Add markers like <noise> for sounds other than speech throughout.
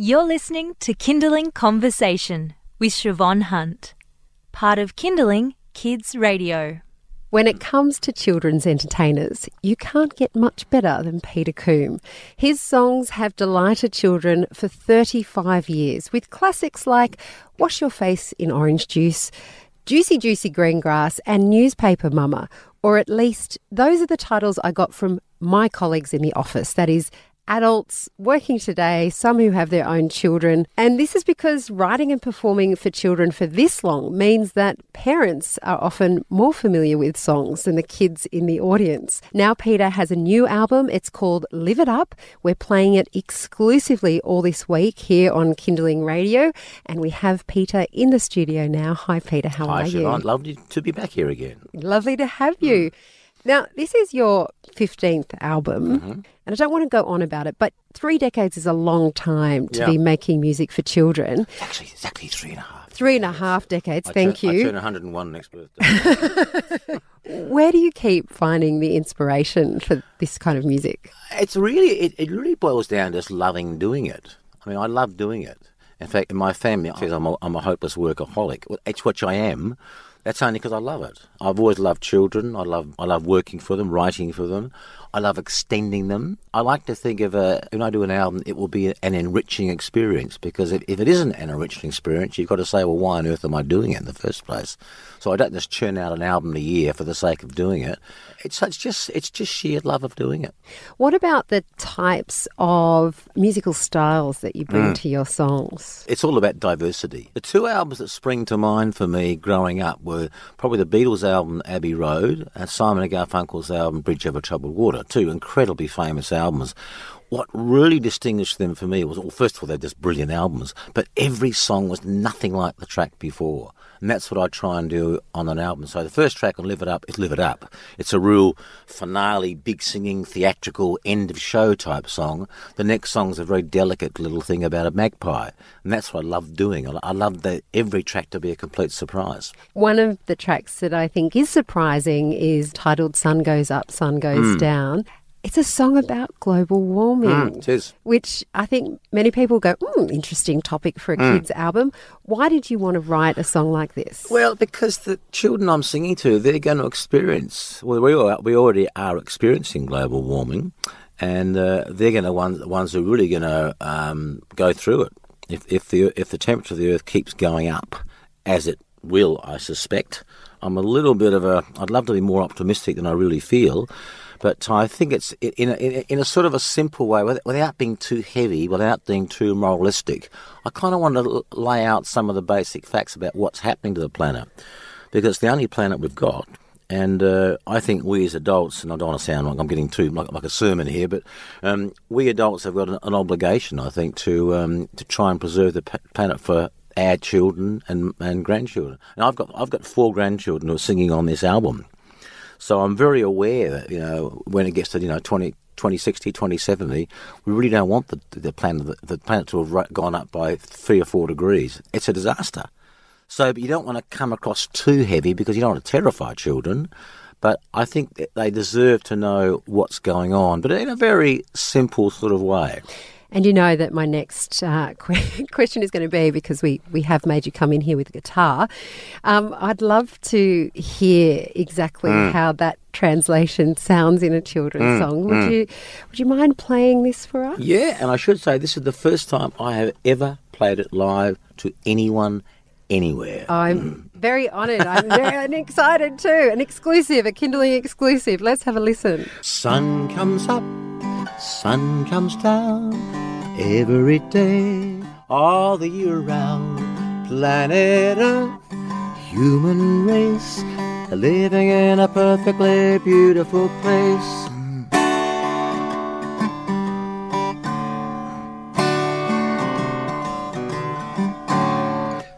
You're listening to Kinderling Conversation with Siobhan Hunt, part of Kinderling Kids Radio. When it comes to children's entertainers, you can't get much better than Peter Combe. His songs have delighted children for 35 years, with classics like Wash Your Face in Orange Juice, Juicy Juicy Green Grass, and Newspaper Mama. Or at least those are the titles I got from my colleagues in the office. That is, adults working today, some who have their own children. And this is because writing and performing for children for this long means that parents are often more familiar with songs than the kids in the audience. Now, Peter has a new album. It's called Live It Up. We're playing it exclusively all this week here on Kinderling Radio. And we have Peter in the studio now. Hi, Peter. How Hi, are you? Siobhan. Lovely to be back here again. Lovely to have you. Mm. Now, this is your 15th album, Mm-hmm. and I don't want to go on about it, but three decades is a long time to Yeah. be making music for children. Actually, exactly three and a half. Three and a half decades, I thank turn, I you. turn 101 next birthday. <laughs> Where do you keep finding the inspiration for this kind of music? it's really, it, it really boils down to just loving doing it. I mean, I love doing it. In fact, in my family says I'm a, I'm a hopeless workaholic. Well, It's which I am. That's only because I love it. I've always loved children. I love I love working for them, writing for them. I love extending them. I like to think of a, when I do an album, it will be an enriching experience because if, if it isn't an enriching experience, you've got to say, well, why on earth am I doing it in the first place? So I don't just churn out an album a year for the sake of doing it. It's, it's just it's just sheer love of doing it. What about the types of musical styles that you Mm. bring to your songs? It's all about diversity. The two albums that spring to mind for me growing up were probably the Beatles album Abbey Road and Simon and Garfunkel's album Bridge Over Troubled Water, two incredibly famous albums. What really distinguished them for me was, well, first of all, they're just brilliant albums, but every song was nothing like the track before. And that's what I try and do on an album. So the first track on Live It Up is Live It Up. It's a real finale, big singing, theatrical, end of show type song. The next song's a very delicate little thing about a magpie. And that's what I love doing. I love the, every track to be a complete surprise. One of the tracks that I think is surprising is titled Sun Goes Up, Sun Goes Hmm. Down. It's a song about global warming. It is. which I think many people go, mm, interesting topic for a Hmm. kids' album. Why did you want to write a song like this? Well, because the children I'm singing to, they're going to experience. Well, we are, we already are experiencing global warming, and uh, they're going to one the ones who are really going to um, go through it. If if the if the temperature of the Earth keeps going up, as it will, I suspect. I'm a little bit of a. I'd love to be more optimistic than I really feel. But I think it's in a, in a, sort of a simple way, without being too heavy, without being too moralistic. I kind of want to lay out some of the basic facts about what's happening to the planet, because it's the only planet we've got. And uh, I think we as adults, and I don't want to sound like I'm getting too like, like a sermon here, but um, we adults have got an, an obligation, I think, to um, to try and preserve the planet for our children and, and grandchildren. And I've got I've got four grandchildren who are singing on this album. So I'm very aware that, you know, when it gets to, you know, 20, 2060, 2070, we really don't want the, the planet the, planet to have gone up by three or four degrees. It's a disaster. So you don't want to come across too heavy because you don't want to terrify children. But I think that they deserve to know what's going on, but in a very simple sort of way. And you know that my next uh, <laughs> que- question is going to be because we, we have made you come in here with a guitar. Um, I'd love to hear exactly Hmm. how that translation sounds in a children's song. Would you would you mind playing this for us? Yeah, and I should say this is the first time I have ever played it live to anyone anywhere. I'm very honoured. I'm very excited too. An exclusive, a Kinderling exclusive. Let's have a listen. Sun comes up, sun comes down every day, all the year round. Planet Earth, human race, living in a perfectly beautiful place.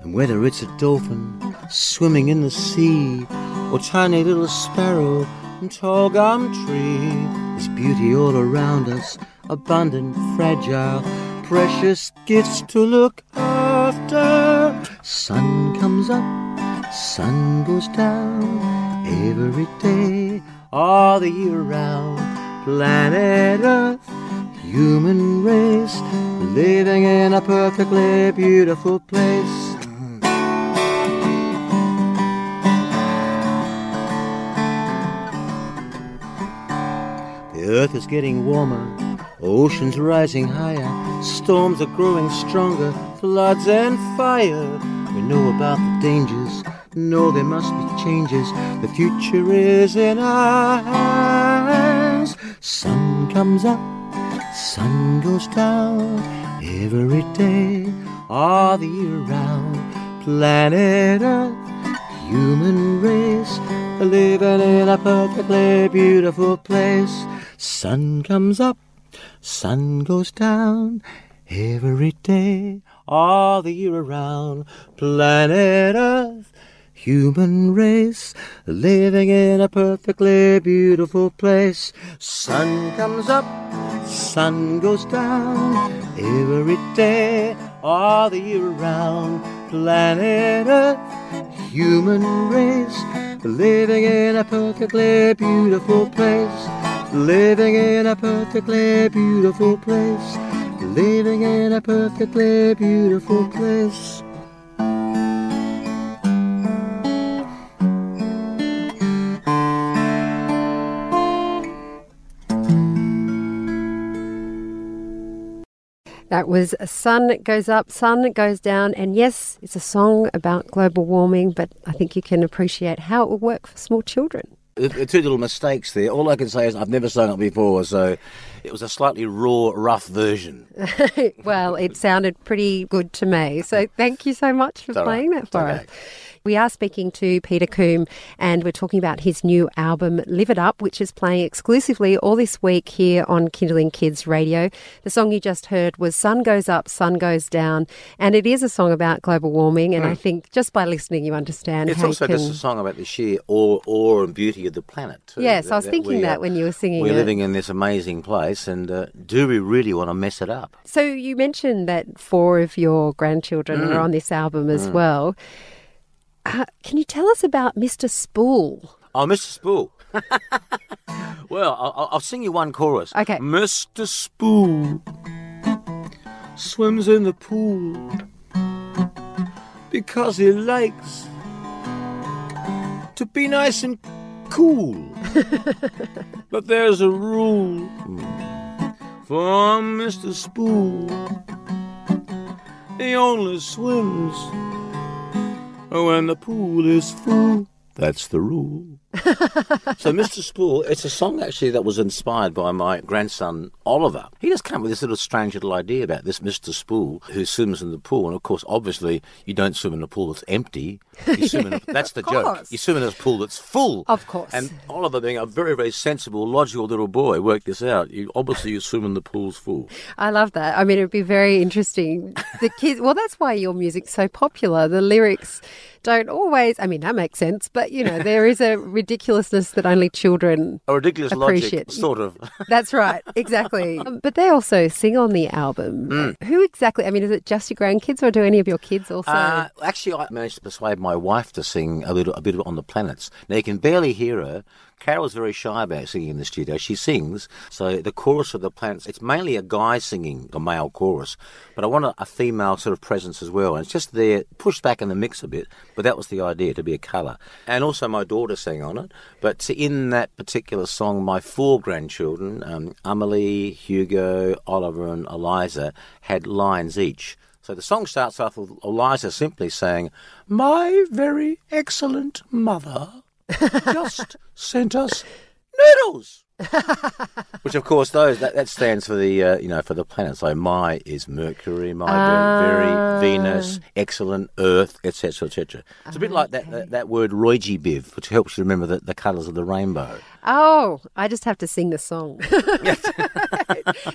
And whether it's a dolphin swimming in the sea, or tiny little sparrow in tall gum tree, there's beauty all around us, abundant, fragile, precious gifts to look after. Sun comes up, sun goes down, every day, all the year round. Planet Earth, human race, living in a perfectly beautiful place. Earth is getting warmer, oceans rising higher, storms are growing stronger, floods and fire. We know about the dangers, know there must be changes. The future is in our hands. Sun comes up, sun goes down every day, all the year round. Planet Earth, human race, living in a perfectly beautiful place. Sun comes up, sun goes down every day, all the year around. Planet Earth, human race, living in a perfectly beautiful place. Sun comes up, sun goes down every day, all the year around. Planet Earth, human race, living in a perfectly beautiful place. Living in a perfectly beautiful place. Living in a perfectly beautiful place. That was a Sun that Goes Up, Sun that Goes Down. And yes, it's a song about global warming, but I think you can appreciate how it will work for small children. Two little mistakes there. All I can say is I've never sung it before, so it was a slightly raw, rough version. <laughs> well, it sounded pretty good to me. So thank you so much for playing right. that for us. We are speaking to Peter Combe and we're talking about his new album, Live It Up, which is playing exclusively all this week here on Kinderling Kids Radio. The song you just heard was Sun Goes Up, Sun Goes Down, and it is a song about global warming. And I think just by listening, you understand Mm. It's also can... just a song about the sheer awe, awe and beauty of the planet. Too. Yes, I was thinking we that when you were singing We're it. living in this amazing place, and uh, do we really want to mess it up? So you mentioned that four of your grandchildren Mm. are on this album as well. Uh, can you tell us about Mr. Spool? Oh, Mr. Spool. <laughs> well, I'll, I'll sing you one chorus. Okay. Mr. Spool swims in the pool because he likes to be nice and cool. <laughs> but there's a rule for Mr. Spool. He only swims Oh, when the pool is full. That's the rule. <laughs> so, Mr. Spool, it's a song actually that was inspired by my grandson Oliver. He just came up with this little strange little idea about this Mr. Spool who swims in the pool. And of course, obviously, you don't swim in a pool that's empty. You swim in a, <laughs> that's the joke. course. You swim in a pool that's full. Of course. And Oliver, being a very, very sensible, logical little boy, worked this out. You, obviously, you swim in the pool's full. I love that. I mean, it'd be very interesting. The kids, well, that's why your music's so popular. The lyrics don't always, I mean, that makes sense, but you know, there is a ridiculousness that only children. A ridiculous Appreciate- logic, sort of. <laughs> That's right, exactly. Um, but they also sing on the album. Mm. Who exactly? I mean, is it just your grandkids or do any of your kids also? Uh, actually, I managed to persuade my wife to sing a little, a bit on the planets. Now you can barely hear her. Carol's very shy about singing in the studio. She sings, so the chorus of the planets. It's mainly a guy singing, a male chorus, but I want a, a female sort of presence as well. And it's just there, pushed back in the mix a bit. But that was the idea to be a colour. And also my daughter sang on it. But in that particular song, my four grandchildren, um, Amelie, Hugo, Oliver, and Eliza, had lines each. So the song starts off with Eliza simply saying, My very excellent mother <laughs> just sent us noodles. <laughs> Which, of course, those that, that stands for the uh, you know for the planets. So my is Mercury, my very, Ah. very Venus, excellent Earth, etc., etc. It's a bit like that, that that word Roy G. Biv, which helps you remember the, the colours of the rainbow. Oh, I just have to sing the song. <laughs>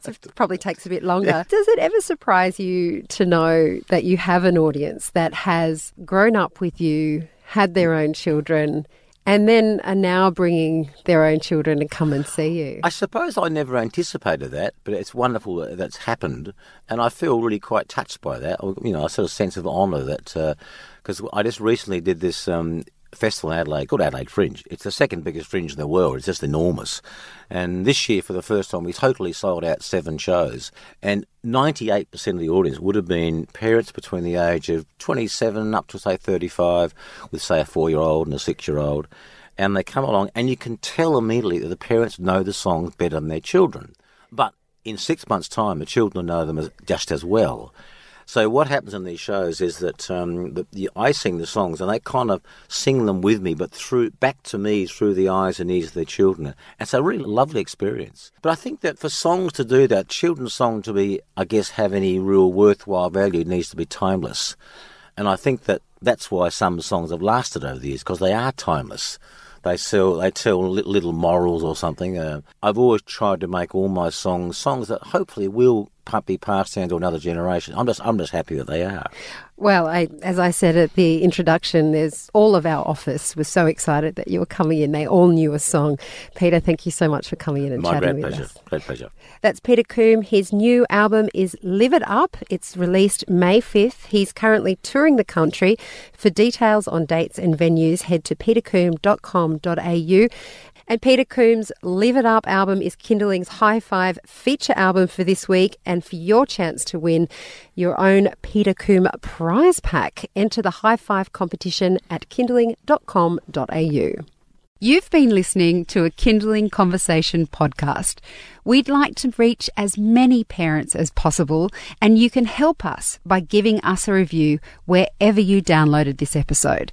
so it probably takes a bit longer. Does it ever surprise you to know that you have an audience that has grown up with you, had their own children, and then are now bringing their own children to come and see you? I suppose I never anticipated that, but it's wonderful that that's happened, and I feel really quite touched by that. You know, a sort of sense of honour that because I just recently did this um, festival in Adelaide called Adelaide Fringe. It's the second biggest fringe in the world. It's just enormous. And this year, for the first time, we totally sold out seven shows. And 98% of the audience would have been parents between the age of 27 up to, say, 35, with, say, a four year old and a six year old. And they come along, and you can tell immediately that the parents know the songs better than their children. But in six months' time, the children know them as, just as well. So what happens in these shows is that um, the, the, I sing the songs and they kind of sing them with me, but through back to me through the eyes and ears of their children. It's a really lovely experience. But I think that for songs to do that, children's song to be, I guess, have any real worthwhile value needs to be timeless. And I think that that's why some songs have lasted over the years because they are timeless. They sell, they tell little morals or something. Uh, I've always tried to make all my songs songs that hopefully will be passed down to another generation. I'm just, I'm just happy that they are. Well, I, as I said at the introduction, there's all of our office was so excited that you were coming in. They all knew a song. Peter, thank you so much for coming in and My chatting with pleasure. us. Great pleasure. That's Peter Combe. His new album is Live It Up. It's released May 5th. He's currently touring the country. For details on dates and venues, head to petercombe.com.au. And Peter Combe's Live It Up album is Kinderling's High Five feature album for this week. And for your chance to win your own Peter Combe prize pack, enter the High Five competition at kinderling.com.au. You've been listening to a Kinderling Conversation podcast. We'd like to reach as many parents as possible, and you can help us by giving us a review wherever you downloaded this episode.